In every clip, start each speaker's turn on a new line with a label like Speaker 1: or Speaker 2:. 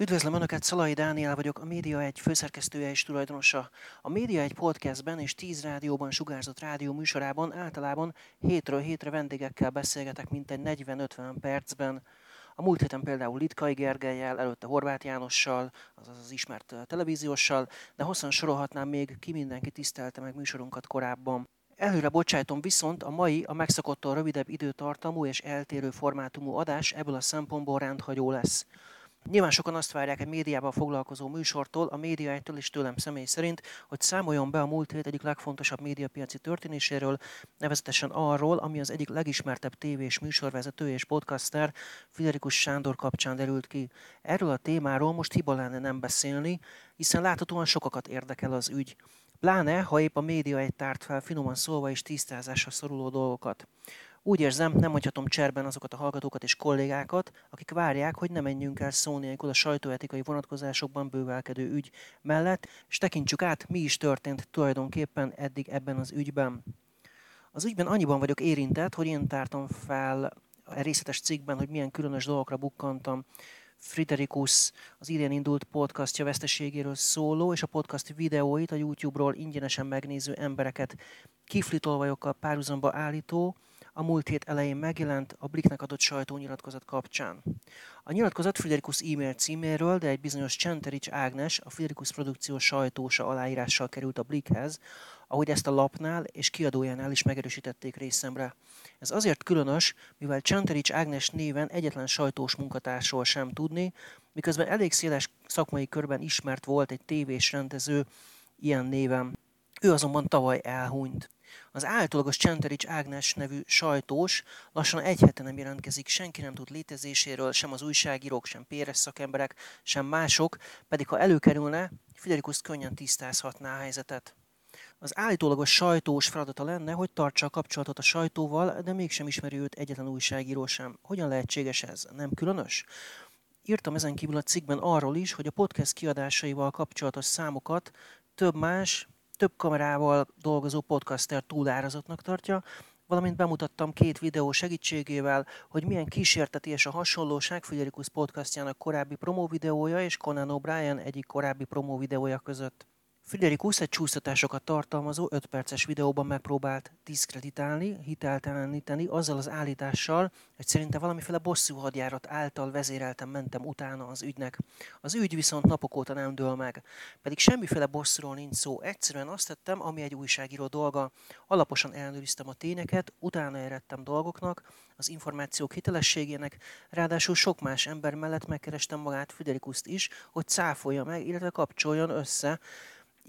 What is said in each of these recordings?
Speaker 1: Üdvözlöm Önöket, Szalai Dániel vagyok, a Média egy főszerkesztője és tulajdonosa. A Média egy podcastben és 10 rádióban sugárzott rádió műsorában általában hétről hétre vendégekkel beszélgetek mintegy 40-50 percben. A múlt héten például Litkai Gergelyel, előtte Horváth Jánossal, azaz az ismert televízióssal, de hosszan sorolhatnám még, ki mindenki tisztelte meg műsorunkat korábban. Előre bocsájtom viszont a mai a megszokottól rövidebb időtartamú és eltérő formátumú adás ebből a szempontból rendhagyó lesz. Nyilván sokan azt várják egy médiában foglalkozó műsortól, a média egytől és tőlem személy szerint, hogy számoljon be a múlt hét egyik legfontosabb médiapiaci történéséről, nevezetesen arról, ami az egyik legismertebb tévés műsorvezető és podcaster Fiderikus Sándor kapcsán derült ki. Erről a témáról most hiba lenne nem beszélni, hiszen láthatóan sokakat érdekel az ügy. Pláne, ha épp a média egy tárt fel finoman szólva és tisztázásra szoruló dolgokat. Úgy érzem, nem hagyhatom cserben azokat a hallgatókat és kollégákat, akik várják, hogy ne menjünk el szó nélkül a sajtóetikai vonatkozásokban bővelkedő ügy mellett, és tekintsük át, mi is történt tulajdonképpen eddig ebben az ügyben. Az ügyben annyiban vagyok érintett, hogy én tártam fel a részletes cikkben, hogy milyen különös dolgokra bukkantam Friderikus az idén indult podcastja veszteségéről szóló, és a podcast videóit a YouTube-ról ingyenesen megnéző embereket kiflitolvajokkal párhuzamba állító, a múlt hét elején megjelent a Bliknek adott sajtónyilatkozat kapcsán. A nyilatkozat Friderikus e-mail címéről, de egy bizonyos Csenterics Ágnes, a Friderikus produkció sajtósa aláírással került a Blikhez, ahogy ezt a lapnál és kiadójánál is megerősítették részemre. Ez azért különös, mivel Csenterics Ágnes néven egyetlen sajtós munkatársról sem tudni, miközben elég széles szakmai körben ismert volt egy tévés rendező ilyen néven. Ő azonban tavaly elhunyt. Az általagos Csenterics Ágnes nevű sajtós lassan egy hete nem jelentkezik, senki nem tud létezéséről, sem az újságírók, sem péres szakemberek, sem mások, pedig ha előkerülne, Fiderikus könnyen tisztázhatná a helyzetet. Az állítólagos sajtós feladata lenne, hogy tartsa a kapcsolatot a sajtóval, de mégsem ismeri őt egyetlen újságíró sem. Hogyan lehetséges ez? Nem különös? Írtam ezen kívül a cikkben arról is, hogy a podcast kiadásaival kapcsolatos számokat több más, több kamerával dolgozó podcaster túlárazottnak tartja, valamint bemutattam két videó segítségével, hogy milyen kísérteties a hasonlóság Fiderikus podcastjának korábbi promó videója és Conan O'Brien egyik korábbi promó videója között. Friderikus egy csúsztatásokat tartalmazó 5 perces videóban megpróbált diszkreditálni, hitelteleníteni azzal az állítással, hogy szerinte valamiféle bosszú hadjárat által vezéreltem mentem utána az ügynek. Az ügy viszont napok óta nem dől meg. Pedig semmiféle bosszról nincs szó, egyszerűen azt tettem, ami egy újságíró dolga. Alaposan ellenőriztem a tényeket, utána eredtem dolgoknak, az információk hitelességének, ráadásul sok más ember mellett megkerestem magát Friderikuszt is, hogy cáfolja meg, illetve kapcsoljon össze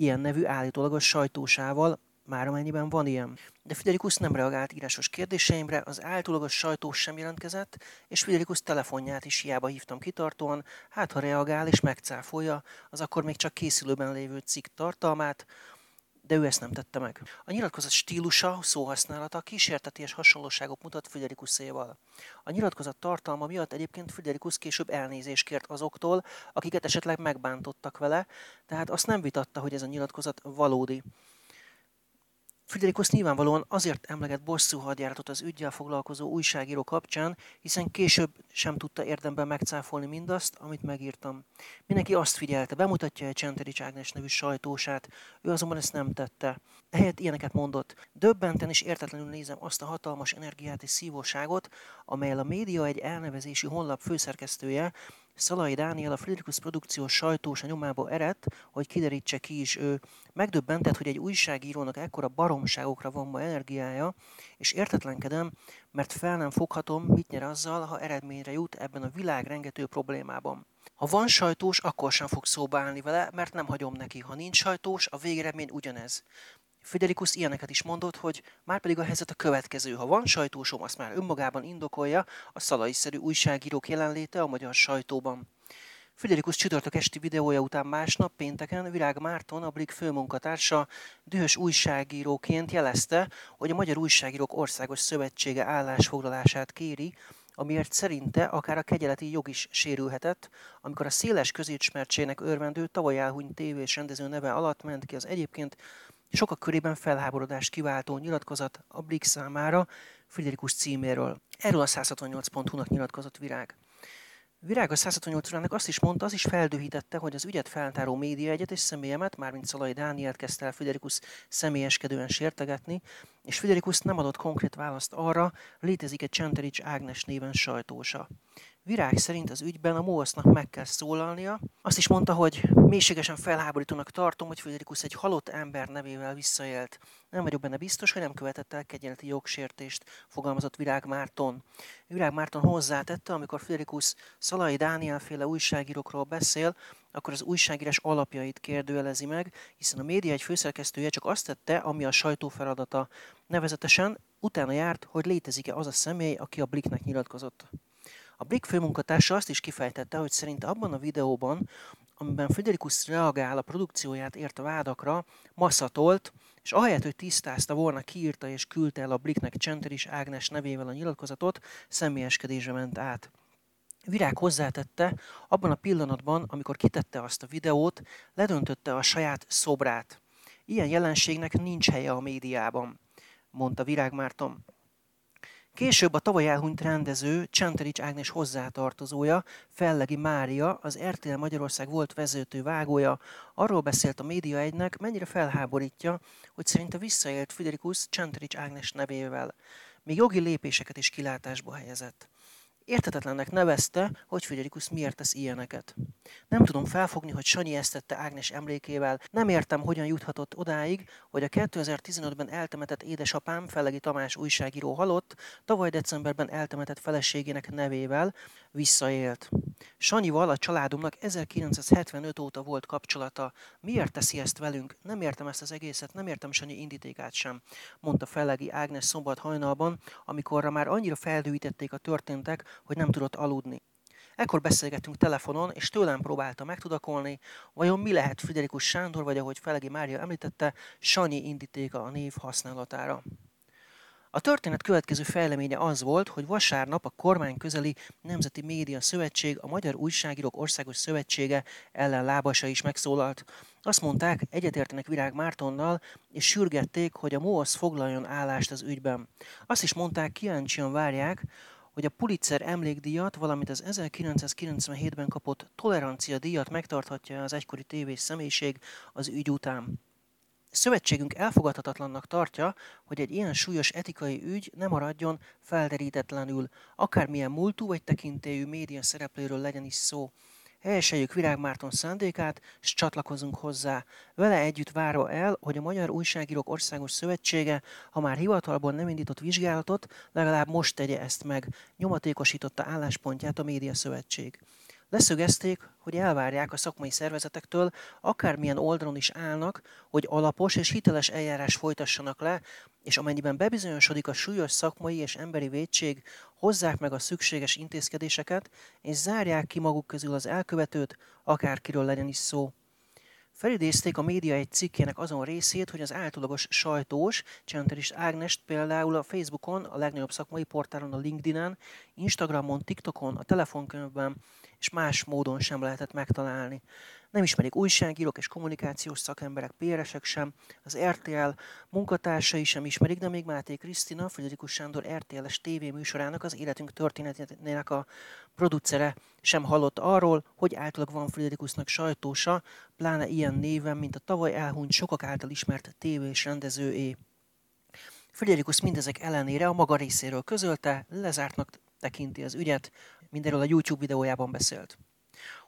Speaker 1: ilyen nevű állítólagos sajtósával, már amennyiben van ilyen. De Fidelikus nem reagált írásos kérdéseimre, az állítólagos sajtó sem jelentkezett, és Fidelikus telefonját is hiába hívtam kitartóan, hát ha reagál és megcáfolja, az akkor még csak készülőben lévő cikk tartalmát, de ő ezt nem tette meg. A nyilatkozat stílusa, szóhasználata kísérteties hasonlóságok mutat Friderikuszéval. A nyilatkozat tartalma miatt egyébként Friderikus később elnézést kért azoktól, akiket esetleg megbántottak vele, tehát azt nem vitatta, hogy ez a nyilatkozat valódi. Friderikus nyilvánvalóan azért emleget bosszú hadjáratot az ügyjel foglalkozó újságíró kapcsán, hiszen később sem tudta érdemben megcáfolni mindazt, amit megírtam. Mindenki azt figyelte, bemutatja egy Csenterics Ágnes nevű sajtósát, ő azonban ezt nem tette. Ehelyett ilyeneket mondott. Döbbenten és értetlenül nézem azt a hatalmas energiát és szívóságot, amelyel a média egy elnevezési honlap főszerkesztője Szalai Dániel a Friderikus produkciós sajtósa nyomába eredt, hogy kiderítse ki is ő. Megdöbbentett, hogy egy újságírónak ekkora baromságokra van ma energiája, és értetlenkedem, mert fel nem foghatom, mit nyer azzal, ha eredményre jut ebben a világ rengető problémában. Ha van sajtós, akkor sem fog szóba állni vele, mert nem hagyom neki. Ha nincs sajtós, a végeredmény ugyanez. Fidelikus ilyeneket is mondott, hogy már pedig a helyzet a következő. Ha van sajtósom, azt már önmagában indokolja a szalaiszerű újságírók jelenléte a magyar sajtóban. Friderikus csütörtök esti videója után másnap, pénteken Virág Márton, a Blik főmunkatársa dühös újságíróként jelezte, hogy a Magyar Újságírók Országos Szövetsége állásfoglalását kéri, amiért szerinte akár a kegyeleti jog is sérülhetett, amikor a széles közismertségnek örvendő tavaly elhunyt tévés rendező neve alatt ment ki az egyébként sokak körében felháborodást kiváltó nyilatkozat a Blik számára Friderikus címéről. Erről a 168.hu-nak nyilatkozott virág. Virág a 168 órának azt is mondta, az is feldühítette, hogy az ügyet feltáró média egyet és személyemet, mármint Szalai Dánielt kezdte el Friderikus személyeskedően sértegetni, és Friderikus nem adott konkrét választ arra, létezik egy Csenterics Ágnes néven sajtósa. Virág szerint az ügyben a MOSZ-nak meg kell szólalnia. Azt is mondta, hogy mélységesen felháborítónak tartom, hogy Friderikus egy halott ember nevével visszaélt. Nem vagyok benne biztos, hogy nem követett el kegyeleti jogsértést, fogalmazott Virág Márton. Virág Márton hozzátette, amikor Friderikus Szalai Dániel féle újságírókról beszél, akkor az újságírás alapjait kérdőjelezi meg, hiszen a média egy főszerkesztője csak azt tette, ami a sajtó feladata. Nevezetesen utána járt, hogy létezik-e az a személy, aki a Bliknek nyilatkozott. A Blick főmunkatársa azt is kifejtette, hogy szerint abban a videóban, amiben Friderikus reagál a produkcióját ért a vádakra, masszatolt, és ahelyett, hogy tisztázta volna, kiírta és küldte el a Blicknek Csenteris Ágnes nevével a nyilatkozatot, személyeskedésre ment át. Virág hozzátette, abban a pillanatban, amikor kitette azt a videót, ledöntötte a saját szobrát. Ilyen jelenségnek nincs helye a médiában, mondta Virág Márton. Később a tavaly elhunyt rendező, Csanterics Ágnes hozzátartozója, Fellegi Mária, az RTL Magyarország volt vezető vágója, arról beszélt a média egynek, mennyire felháborítja, hogy szerinte visszaélt Friderikus Csanterics Ágnes nevével. Még jogi lépéseket is kilátásba helyezett. Értetetlennek nevezte, hogy Friderikus miért tesz ilyeneket. Nem tudom felfogni, hogy Sanyi ezt tette Ágnes emlékével. Nem értem, hogyan juthatott odáig, hogy a 2015-ben eltemetett édesapám, Fellegi Tamás újságíró halott, tavaly decemberben eltemetett feleségének nevével visszaélt. Sanyival a családomnak 1975 óta volt kapcsolata. Miért teszi ezt velünk? Nem értem ezt az egészet, nem értem Sanyi indítékát sem, mondta Fellegi Ágnes szombat hajnalban, amikorra már annyira feldűítették a történtek, hogy nem tudott aludni. Ekkor beszélgettünk telefonon, és tőlem próbálta megtudakolni, vajon mi lehet Friderikus Sándor, vagy ahogy Felegi Mária említette, Sanyi indítéka a név használatára. A történet következő fejleménye az volt, hogy vasárnap a kormány közeli Nemzeti Média Szövetség, a Magyar Újságírók Országos Szövetsége ellen lábasa is megszólalt. Azt mondták, egyetértenek Virág Mártonnal, és sürgették, hogy a MOSZ foglaljon állást az ügyben. Azt is mondták, kíváncsian várják, hogy a Pulitzer emlékdíjat, valamint az 1997-ben kapott tolerancia díjat megtarthatja az egykori tévés személyiség az ügy után. Szövetségünk elfogadhatatlannak tartja, hogy egy ilyen súlyos etikai ügy nem maradjon felderítetlenül, akármilyen múltú vagy tekintélyű média szereplőről legyen is szó. Helyeseljük Virág Márton szándékát, és csatlakozunk hozzá. Vele együtt várva el, hogy a Magyar Újságírók Országos Szövetsége, ha már hivatalban nem indított vizsgálatot, legalább most tegye ezt meg, nyomatékosította álláspontját a Média Szövetség. Leszögezték, hogy elvárják a szakmai szervezetektől, akármilyen oldalon is állnak, hogy alapos és hiteles eljárás folytassanak le, és amennyiben bebizonyosodik a súlyos szakmai és emberi védség, hozzák meg a szükséges intézkedéseket, és zárják ki maguk közül az elkövetőt, akárkiről legyen is szó. Felidézték a média egy cikkének azon részét, hogy az általagos sajtós, Csenteris Ágnest például a Facebookon, a legnagyobb szakmai portálon, a LinkedIn-en, Instagramon, TikTokon, a telefonkönyvben és más módon sem lehetett megtalálni. Nem ismerik újságírók és kommunikációs szakemberek, péresek sem, az RTL munkatársai sem ismerik, de még Máté Krisztina, Friderikus Sándor RTL-es tévéműsorának az életünk történetének a producere sem hallott arról, hogy általában van Friderikusnak sajtósa, pláne ilyen néven, mint a tavaly elhunyt sokak által ismert tévés rendezőé. Friderikus mindezek ellenére a maga részéről közölte, lezártnak tekinti az ügyet, mindenről a YouTube videójában beszélt.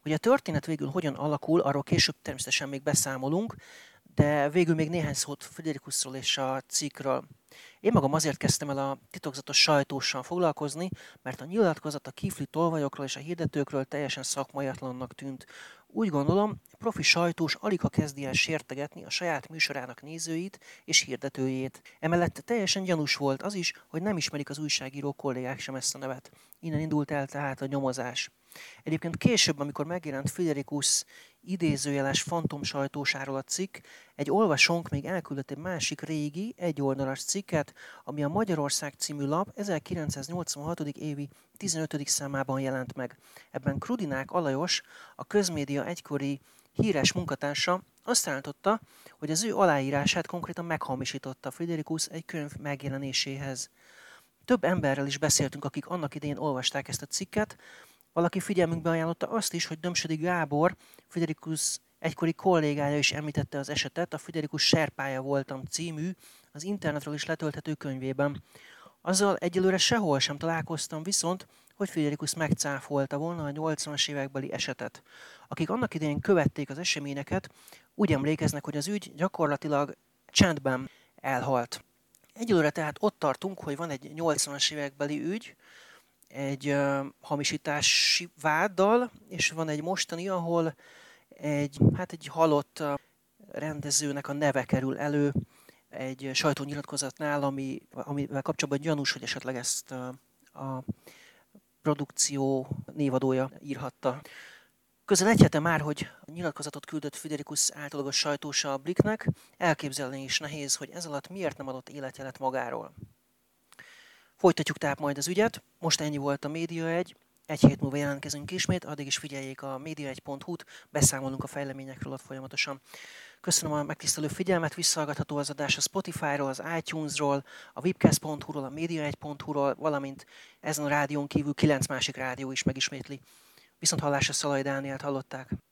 Speaker 1: Hogy a történet végül hogyan alakul, arról később természetesen még beszámolunk, de végül még néhány szót Friderikusról és a cikkről. Én magam azért kezdtem el a titokzatos sajtóssal foglalkozni, mert a nyilatkozat a kifli tolvajokról és a hirdetőkről teljesen szakmaiatlannak tűnt. Úgy gondolom, profi sajtós alig ha kezdi el sértegetni a saját műsorának nézőit és hirdetőjét. Emellett teljesen gyanús volt az is, hogy nem ismerik az újságíró kollégák sem ezt a nevet. Innen indult el tehát a nyomozás. Egyébként később, amikor megjelent Friderikus idézőjeles fantom sajtósáról a cikk, egy olvasónk még elküldött egy másik régi, egyoldalas cikket, ami a Magyarország című lap 1986. évi 15. számában jelent meg. Ebben Krudinák Alajos, a közmédia egykori híres munkatársa azt állította, hogy az ő aláírását konkrétan meghamisította Friderikus egy könyv megjelenéséhez. Több emberrel is beszéltünk, akik annak idején olvasták ezt a cikket, Valaki figyelmünkbe ajánlotta azt is, hogy Dömsödi Gábor, Friderikus egykori kollégája is említette az esetet, a Friderikus Serpája voltam című, az internetről is letölthető könyvében. Azzal egyelőre sehol sem találkoztam, viszont hogy Friderikus megcáfolta volna a 80-as évekbeli esetet. Akik annak idején követték az eseményeket, úgy emlékeznek, hogy az ügy gyakorlatilag csendben elhalt. Egyelőre tehát ott tartunk, hogy van egy 80-as évekbeli ügy, egy uh, hamisítási váddal, és van egy mostani, ahol egy, hát egy halott uh, rendezőnek a neve kerül elő egy sajtónyilatkozatnál, ami, amivel kapcsolatban gyanús, hogy esetleg ezt uh, a produkció névadója írhatta. Közel egy hete már, hogy a nyilatkozatot küldött Friderikus általagos sajtósa a Bliknek, elképzelni is nehéz, hogy ez alatt miért nem adott életjelet magáról. Folytatjuk tehát majd az ügyet, most ennyi volt a Média egy, egy hét múlva jelentkezünk ismét, addig is figyeljék a média1.hu-t, beszámolunk a fejleményekről ott folyamatosan. Köszönöm a megtisztelő figyelmet, visszahallgatható az adás a Spotify-ról, az iTunes-ról, a webcast.hu-ról, a média1.hu-ról, valamint ezen a rádión kívül kilenc másik rádió is megismétli. Viszont hallásra Szalai Dánielt hallották.